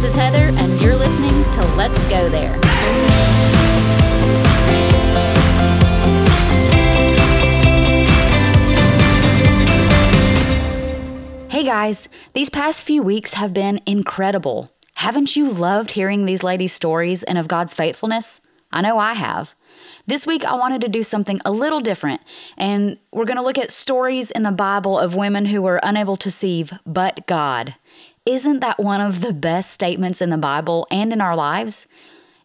This is Heather, and you're listening to Let's Go There. Hey guys, these past few weeks have been incredible. Haven't you loved hearing these ladies' stories and of God's faithfulness? I know I have. This week, I wanted to do something a little different, and we're going to look at stories in the Bible of women who were unable to conceive but God. Isn't that one of the best statements in the Bible and in our lives?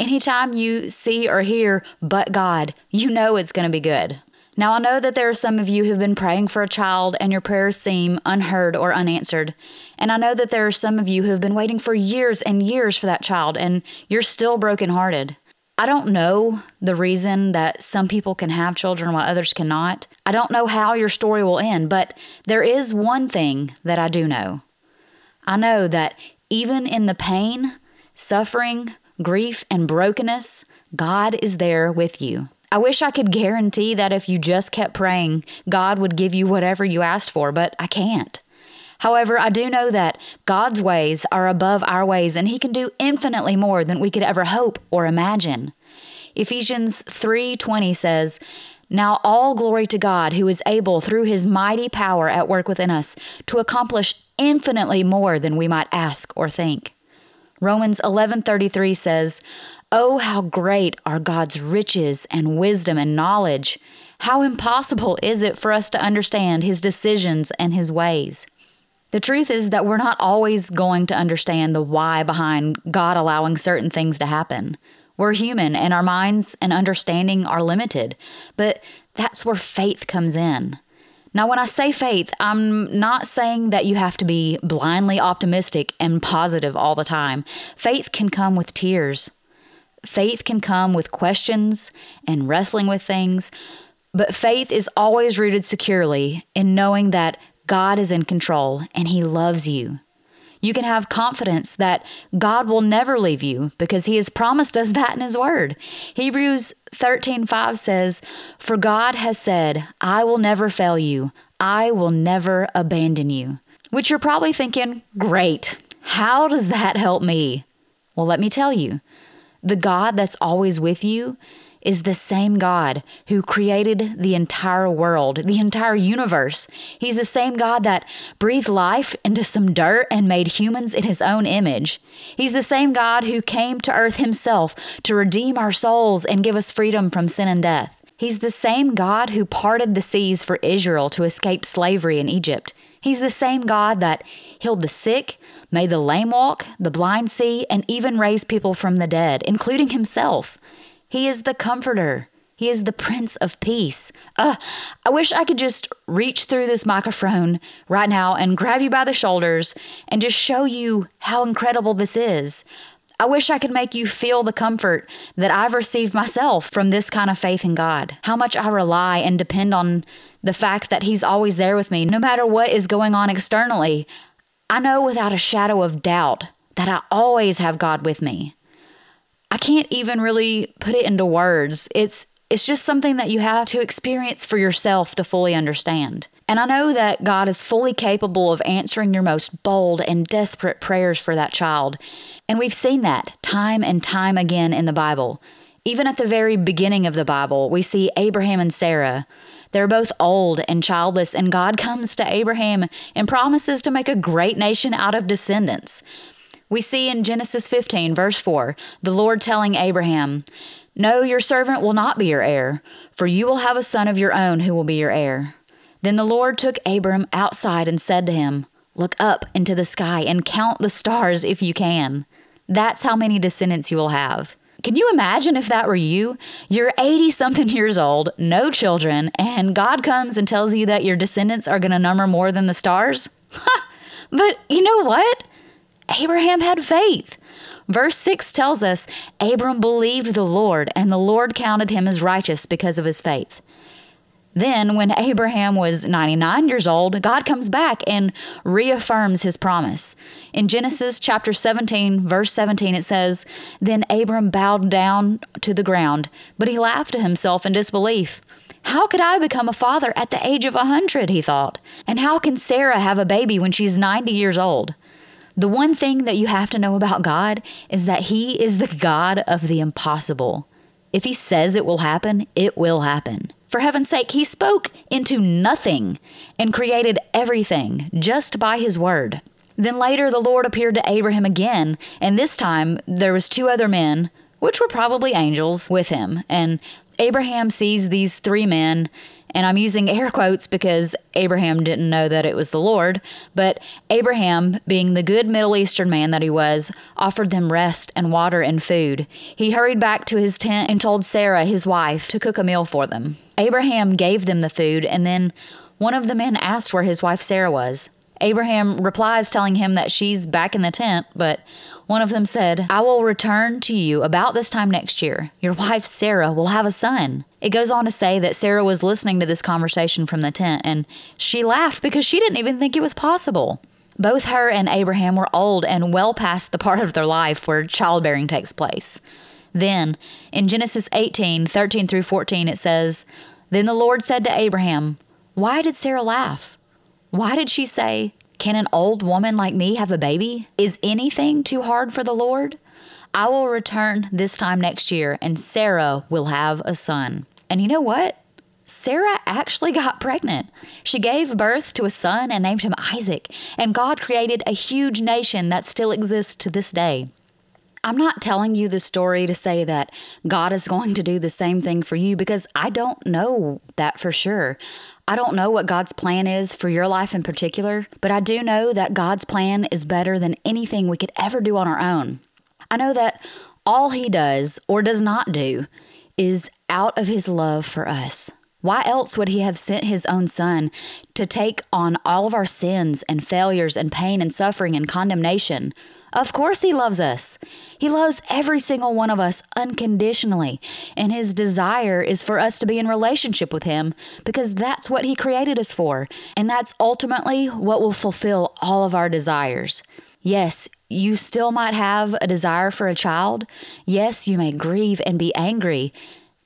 Anytime you see or hear but God, you know it's going to be good. Now, I know that there are some of you who've been praying for a child and your prayers seem unheard or unanswered. And I know that there are some of you who have been waiting for years and years for that child and you're still brokenhearted. I don't know the reason that some people can have children while others cannot. I don't know how your story will end, but there is one thing that I do know. I know that even in the pain, suffering, grief, and brokenness, God is there with you. I wish I could guarantee that if you just kept praying, God would give you whatever you asked for, but I can't. However, I do know that God's ways are above our ways and he can do infinitely more than we could ever hope or imagine. Ephesians 3:20 says, "Now all glory to God who is able through his mighty power at work within us to accomplish infinitely more than we might ask or think." Romans 11:33 says, "Oh how great are God's riches and wisdom and knowledge! How impossible is it for us to understand his decisions and his ways?" The truth is that we're not always going to understand the why behind God allowing certain things to happen. We're human and our minds and understanding are limited, but that's where faith comes in. Now, when I say faith, I'm not saying that you have to be blindly optimistic and positive all the time. Faith can come with tears. Faith can come with questions and wrestling with things, but faith is always rooted securely in knowing that God is in control and He loves you. You can have confidence that God will never leave you because He has promised us that in His Word. Hebrews 13 5 says, For God has said, I will never fail you, I will never abandon you. Which you're probably thinking, Great, how does that help me? Well, let me tell you, the God that's always with you is the same God who created the entire world, the entire universe. He's the same God that breathed life into some dirt and made humans in his own image. He's the same God who came to earth himself to redeem our souls and give us freedom from sin and death. He's the same God who parted the seas for Israel to escape slavery in Egypt. He's the same God that healed the sick, made the lame walk, the blind see, and even raised people from the dead, including himself. He is the comforter. He is the Prince of Peace. Uh, I wish I could just reach through this microphone right now and grab you by the shoulders and just show you how incredible this is. I wish I could make you feel the comfort that I've received myself from this kind of faith in God. How much I rely and depend on the fact that He's always there with me, no matter what is going on externally. I know without a shadow of doubt that I always have God with me. I can't even really put it into words. It's it's just something that you have to experience for yourself to fully understand. And I know that God is fully capable of answering your most bold and desperate prayers for that child. And we've seen that time and time again in the Bible. Even at the very beginning of the Bible, we see Abraham and Sarah. They're both old and childless, and God comes to Abraham and promises to make a great nation out of descendants. We see in Genesis 15, verse 4, the Lord telling Abraham, No, your servant will not be your heir, for you will have a son of your own who will be your heir. Then the Lord took Abram outside and said to him, Look up into the sky and count the stars if you can. That's how many descendants you will have. Can you imagine if that were you? You're 80 something years old, no children, and God comes and tells you that your descendants are going to number more than the stars? but you know what? Abraham had faith. Verse 6 tells us Abram believed the Lord, and the Lord counted him as righteous because of his faith. Then, when Abraham was 99 years old, God comes back and reaffirms his promise. In Genesis chapter 17, verse 17, it says, Then Abram bowed down to the ground, but he laughed to himself in disbelief. How could I become a father at the age of a 100? He thought. And how can Sarah have a baby when she's 90 years old? The one thing that you have to know about God is that He is the God of the impossible. If He says it will happen, it will happen. For heaven's sake, He spoke into nothing and created everything just by His word. Then later the Lord appeared to Abraham again, and this time there was two other men, which were probably angels, with him. And Abraham sees these three men and I'm using air quotes because Abraham didn't know that it was the Lord, but Abraham, being the good Middle Eastern man that he was, offered them rest and water and food. He hurried back to his tent and told Sarah, his wife, to cook a meal for them. Abraham gave them the food, and then one of the men asked where his wife Sarah was. Abraham replies, telling him that she's back in the tent, but one of them said, I will return to you about this time next year. Your wife, Sarah, will have a son. It goes on to say that Sarah was listening to this conversation from the tent and she laughed because she didn't even think it was possible. Both her and Abraham were old and well past the part of their life where childbearing takes place. Then, in Genesis 18 13 through 14, it says, Then the Lord said to Abraham, Why did Sarah laugh? Why did she say, can an old woman like me have a baby? Is anything too hard for the Lord? I will return this time next year, and Sarah will have a son. And you know what? Sarah actually got pregnant. She gave birth to a son and named him Isaac, and God created a huge nation that still exists to this day. I'm not telling you the story to say that God is going to do the same thing for you because I don't know that for sure. I don't know what God's plan is for your life in particular, but I do know that God's plan is better than anything we could ever do on our own. I know that all He does or does not do is out of His love for us. Why else would He have sent His own Son to take on all of our sins and failures and pain and suffering and condemnation? Of course, He loves us. He loves every single one of us unconditionally. And His desire is for us to be in relationship with Him because that's what He created us for. And that's ultimately what will fulfill all of our desires. Yes, you still might have a desire for a child. Yes, you may grieve and be angry.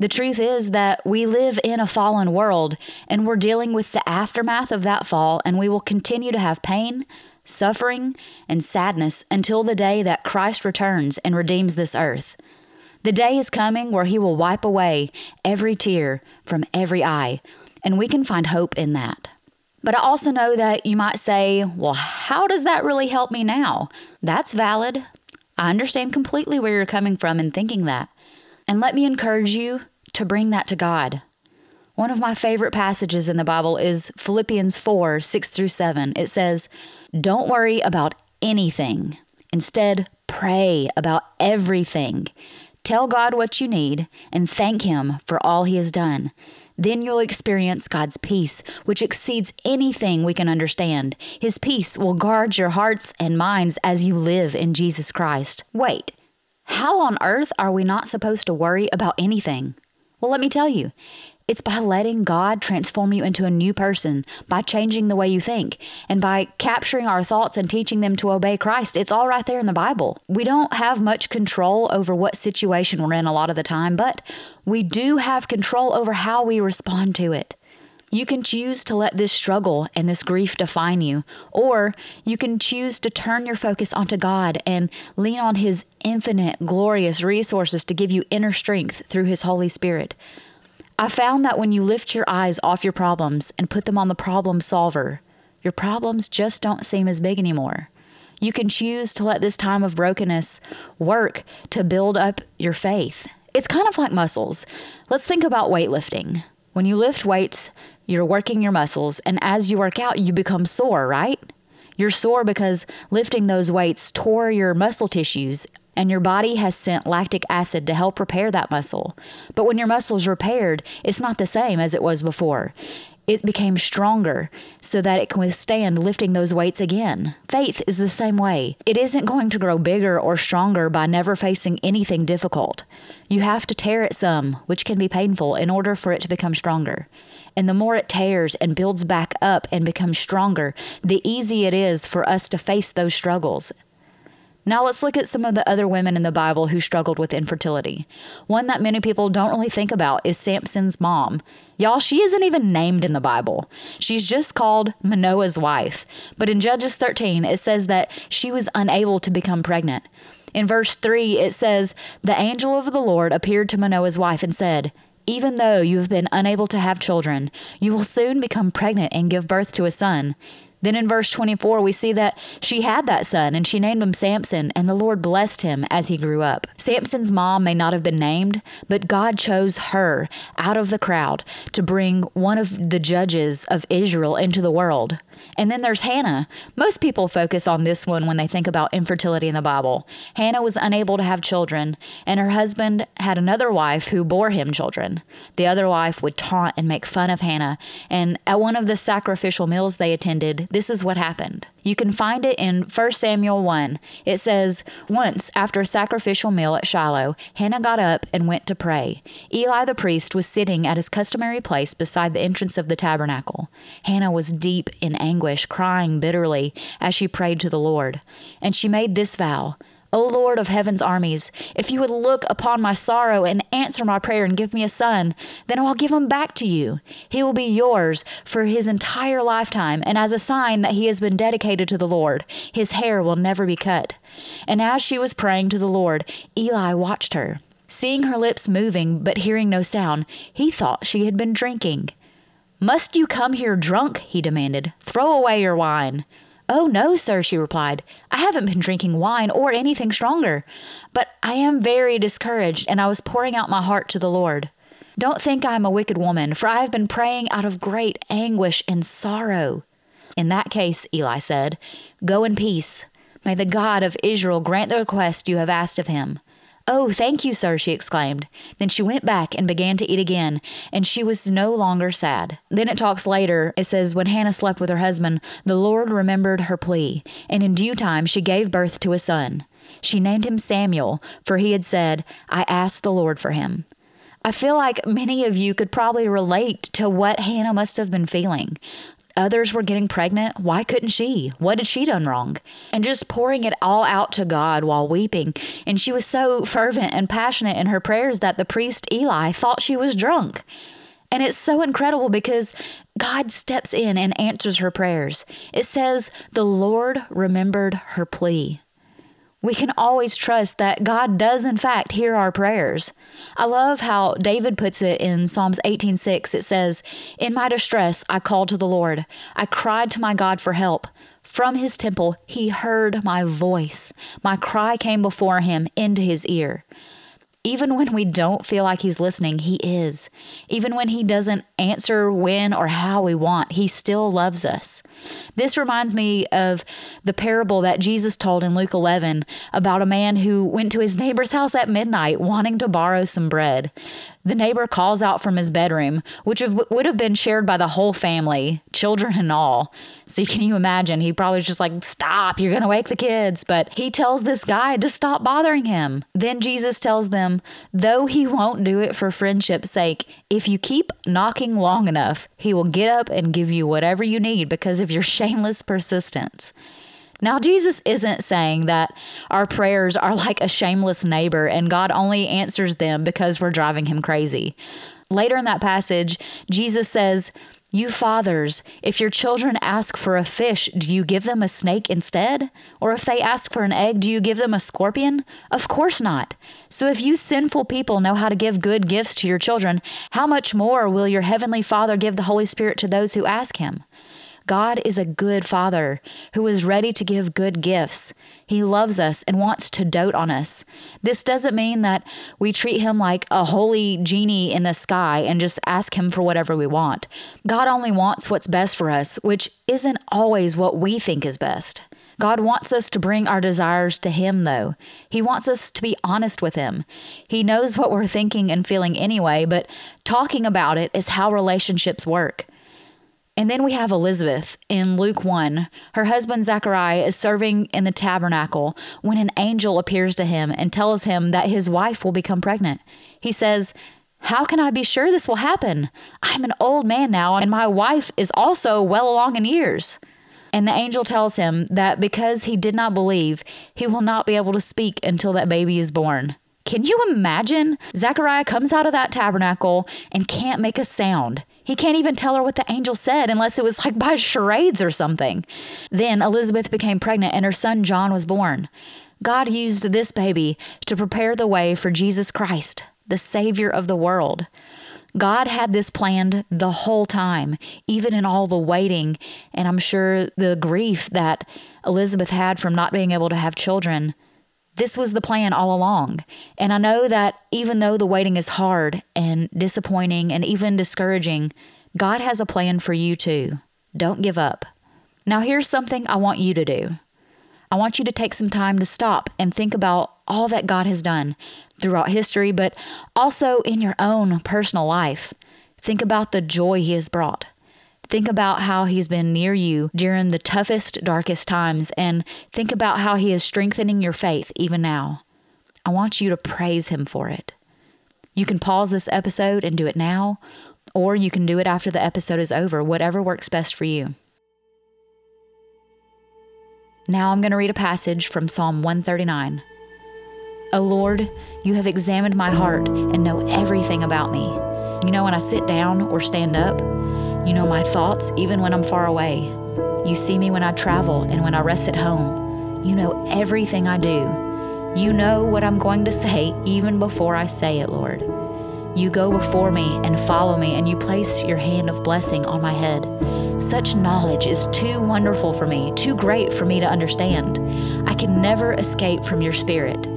The truth is that we live in a fallen world and we're dealing with the aftermath of that fall, and we will continue to have pain, suffering, and sadness until the day that Christ returns and redeems this earth. The day is coming where he will wipe away every tear from every eye, and we can find hope in that. But I also know that you might say, well, how does that really help me now? That's valid. I understand completely where you're coming from in thinking that. And let me encourage you to bring that to God. One of my favorite passages in the Bible is Philippians 4 6 through 7. It says, Don't worry about anything. Instead, pray about everything. Tell God what you need and thank Him for all He has done. Then you'll experience God's peace, which exceeds anything we can understand. His peace will guard your hearts and minds as you live in Jesus Christ. Wait, how on earth are we not supposed to worry about anything? Well, let me tell you. It's by letting God transform you into a new person, by changing the way you think, and by capturing our thoughts and teaching them to obey Christ. It's all right there in the Bible. We don't have much control over what situation we're in a lot of the time, but we do have control over how we respond to it. You can choose to let this struggle and this grief define you, or you can choose to turn your focus onto God and lean on His infinite, glorious resources to give you inner strength through His Holy Spirit. I found that when you lift your eyes off your problems and put them on the problem solver, your problems just don't seem as big anymore. You can choose to let this time of brokenness work to build up your faith. It's kind of like muscles. Let's think about weightlifting. When you lift weights, you're working your muscles, and as you work out, you become sore, right? You're sore because lifting those weights tore your muscle tissues and your body has sent lactic acid to help repair that muscle. But when your muscle is repaired, it's not the same as it was before. It became stronger so that it can withstand lifting those weights again. Faith is the same way. It isn't going to grow bigger or stronger by never facing anything difficult. You have to tear it some, which can be painful, in order for it to become stronger. And the more it tears and builds back up and becomes stronger, the easier it is for us to face those struggles Now let's look at some of the other women in the Bible who struggled with infertility. One that many people don't really think about is Samson's mom. Y'all, she isn't even named in the Bible. She's just called Manoah's wife. But in Judges 13, it says that she was unable to become pregnant. In verse 3, it says, The angel of the Lord appeared to Manoah's wife and said, even though you have been unable to have children, you will soon become pregnant and give birth to a son. Then in verse 24, we see that she had that son and she named him Samson, and the Lord blessed him as he grew up. Samson's mom may not have been named, but God chose her out of the crowd to bring one of the judges of Israel into the world. And then there's Hannah. Most people focus on this one when they think about infertility in the Bible. Hannah was unable to have children, and her husband had another wife who bore him children. The other wife would taunt and make fun of Hannah, and at one of the sacrificial meals they attended, this is what happened. You can find it in 1 Samuel 1. It says, Once, after a sacrificial meal at Shiloh, Hannah got up and went to pray. Eli the priest was sitting at his customary place beside the entrance of the tabernacle. Hannah was deep in anguish, crying bitterly as she prayed to the Lord. And she made this vow O Lord of heaven's armies, if you would look upon my sorrow and answer my prayer and give me a son, then I will give him back to you. He will be yours for his entire lifetime, and as a sign that he has been dedicated to the Lord, his hair will never be cut. And as she was praying to the Lord, Eli watched her. Seeing her lips moving but hearing no sound, he thought she had been drinking. Must you come here drunk? he demanded. Throw away your wine. Oh, no, sir, she replied. I haven't been drinking wine or anything stronger, but I am very discouraged, and I was pouring out my heart to the Lord. Don't think I am a wicked woman, for I have been praying out of great anguish and sorrow. In that case, Eli said, Go in peace. May the God of Israel grant the request you have asked of him. Oh, thank you, sir, she exclaimed. Then she went back and began to eat again, and she was no longer sad. Then it talks later, it says, When Hannah slept with her husband, the Lord remembered her plea, and in due time she gave birth to a son. She named him Samuel, for he had said, I asked the Lord for him. I feel like many of you could probably relate to what Hannah must have been feeling. Others were getting pregnant. Why couldn't she? What had she done wrong? And just pouring it all out to God while weeping. And she was so fervent and passionate in her prayers that the priest Eli thought she was drunk. And it's so incredible because God steps in and answers her prayers. It says, The Lord remembered her plea we can always trust that God does in fact hear our prayers. I love how David puts it in Psalms 18:6. It says, "In my distress I called to the Lord. I cried to my God for help. From his temple he heard my voice. My cry came before him into his ear." Even when we don't feel like he's listening, he is. Even when he doesn't answer when or how we want, he still loves us. This reminds me of the parable that Jesus told in Luke 11 about a man who went to his neighbor's house at midnight wanting to borrow some bread. The neighbor calls out from his bedroom, which would have been shared by the whole family, children and all. So can you imagine? He probably was just like, Stop, you're going to wake the kids. But he tells this guy to stop bothering him. Then Jesus tells them, Though he won't do it for friendship's sake, if you keep knocking long enough, he will get up and give you whatever you need because of your shameless persistence. Now, Jesus isn't saying that our prayers are like a shameless neighbor and God only answers them because we're driving him crazy. Later in that passage, Jesus says, You fathers, if your children ask for a fish, do you give them a snake instead? Or if they ask for an egg, do you give them a scorpion? Of course not. So if you sinful people know how to give good gifts to your children, how much more will your heavenly Father give the Holy Spirit to those who ask him? God is a good father who is ready to give good gifts. He loves us and wants to dote on us. This doesn't mean that we treat him like a holy genie in the sky and just ask him for whatever we want. God only wants what's best for us, which isn't always what we think is best. God wants us to bring our desires to Him, though. He wants us to be honest with Him. He knows what we're thinking and feeling anyway, but talking about it is how relationships work. And then we have Elizabeth in Luke 1. Her husband Zachariah is serving in the tabernacle when an angel appears to him and tells him that his wife will become pregnant. He says, How can I be sure this will happen? I'm an old man now, and my wife is also well along in years. And the angel tells him that because he did not believe, he will not be able to speak until that baby is born. Can you imagine? Zechariah comes out of that tabernacle and can't make a sound. He can't even tell her what the angel said unless it was like by charades or something. Then Elizabeth became pregnant and her son John was born. God used this baby to prepare the way for Jesus Christ, the Savior of the world. God had this planned the whole time, even in all the waiting, and I'm sure the grief that Elizabeth had from not being able to have children. This was the plan all along. And I know that even though the waiting is hard and disappointing and even discouraging, God has a plan for you too. Don't give up. Now, here's something I want you to do. I want you to take some time to stop and think about all that God has done throughout history, but also in your own personal life. Think about the joy He has brought. Think about how He's been near you during the toughest, darkest times, and think about how He is strengthening your faith even now. I want you to praise Him for it. You can pause this episode and do it now, or you can do it after the episode is over, whatever works best for you. Now I'm going to read a passage from Psalm 139. O Lord, you have examined my heart and know everything about me. You know when I sit down or stand up. You know my thoughts even when I'm far away. You see me when I travel and when I rest at home. You know everything I do. You know what I'm going to say even before I say it, Lord. You go before me and follow me, and you place your hand of blessing on my head. Such knowledge is too wonderful for me, too great for me to understand. I can never escape from your spirit.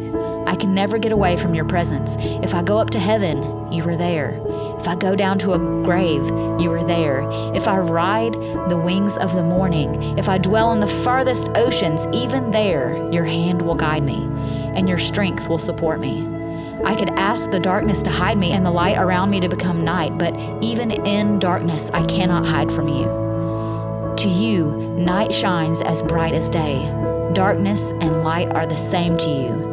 I can never get away from your presence. If I go up to heaven, you are there. If I go down to a grave, you are there. If I ride the wings of the morning, if I dwell in the farthest oceans, even there your hand will guide me, and your strength will support me. I could ask the darkness to hide me and the light around me to become night, but even in darkness, I cannot hide from you. To you, night shines as bright as day. Darkness and light are the same to you.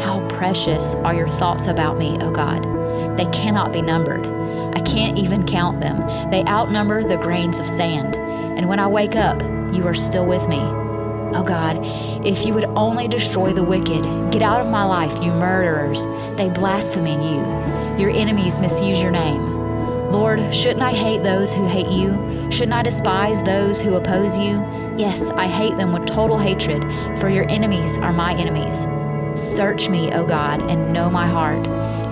How precious are your thoughts about me, O God. They cannot be numbered. I can't even count them. They outnumber the grains of sand. And when I wake up, you are still with me. Oh God, if you would only destroy the wicked, get out of my life, you murderers. They blaspheme in you. Your enemies misuse your name. Lord, shouldn't I hate those who hate you? Shouldn't I despise those who oppose you? Yes, I hate them with total hatred, for your enemies are my enemies. Search me, O God, and know my heart.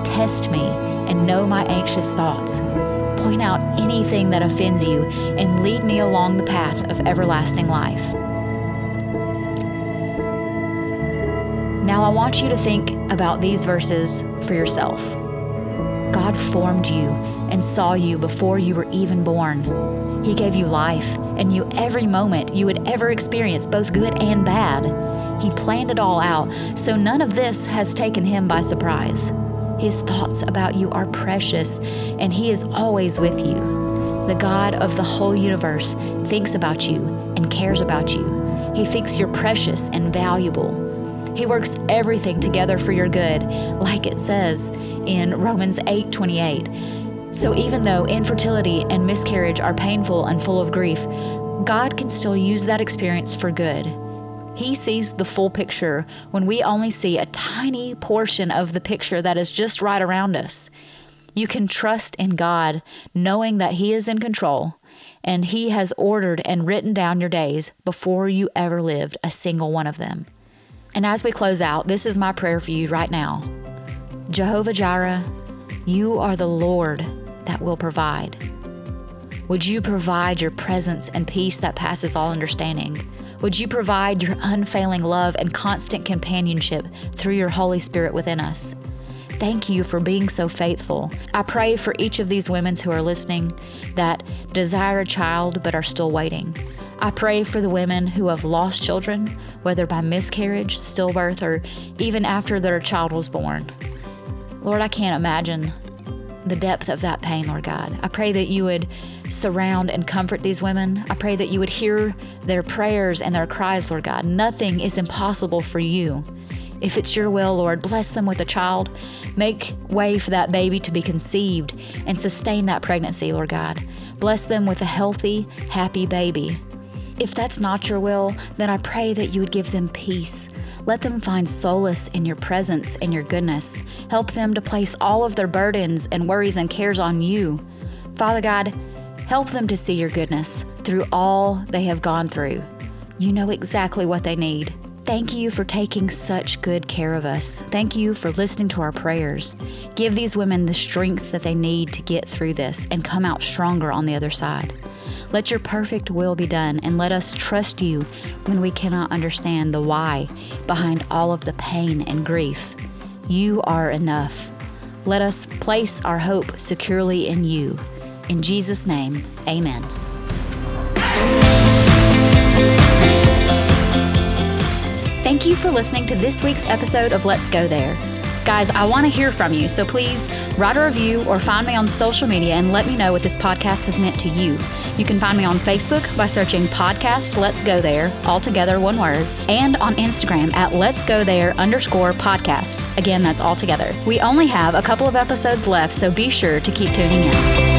Test me and know my anxious thoughts. Point out anything that offends you and lead me along the path of everlasting life. Now, I want you to think about these verses for yourself. God formed you and saw you before you were even born. He gave you life and knew every moment you would ever experience, both good and bad. He planned it all out, so none of this has taken him by surprise. His thoughts about you are precious, and He is always with you. The God of the whole universe thinks about you and cares about you. He thinks you're precious and valuable. He works everything together for your good, like it says in Romans 8 28. So even though infertility and miscarriage are painful and full of grief, God can still use that experience for good. He sees the full picture when we only see a tiny portion of the picture that is just right around us. You can trust in God, knowing that He is in control and He has ordered and written down your days before you ever lived a single one of them. And as we close out, this is my prayer for you right now Jehovah Jireh, you are the Lord that will provide. Would you provide your presence and peace that passes all understanding? Would you provide your unfailing love and constant companionship through your Holy Spirit within us? Thank you for being so faithful. I pray for each of these women who are listening that desire a child but are still waiting. I pray for the women who have lost children, whether by miscarriage, stillbirth, or even after their child was born. Lord, I can't imagine the depth of that pain, Lord God. I pray that you would surround and comfort these women. I pray that you would hear their prayers and their cries, Lord God. Nothing is impossible for you. If it's your will, Lord, bless them with a child. Make way for that baby to be conceived and sustain that pregnancy, Lord God. Bless them with a healthy, happy baby. If that's not your will, then I pray that you would give them peace. Let them find solace in your presence and your goodness. Help them to place all of their burdens and worries and cares on you. Father God, help them to see your goodness through all they have gone through. You know exactly what they need. Thank you for taking such good care of us. Thank you for listening to our prayers. Give these women the strength that they need to get through this and come out stronger on the other side. Let your perfect will be done and let us trust you when we cannot understand the why behind all of the pain and grief. You are enough. Let us place our hope securely in you. In Jesus' name, amen. Thank you for listening to this week's episode of Let's Go There. Guys, I want to hear from you, so please write a review or find me on social media and let me know what this podcast has meant to you. You can find me on Facebook by searching podcast Let's Go There, all together, one word, and on Instagram at Let's Go There underscore podcast. Again, that's all together. We only have a couple of episodes left, so be sure to keep tuning in.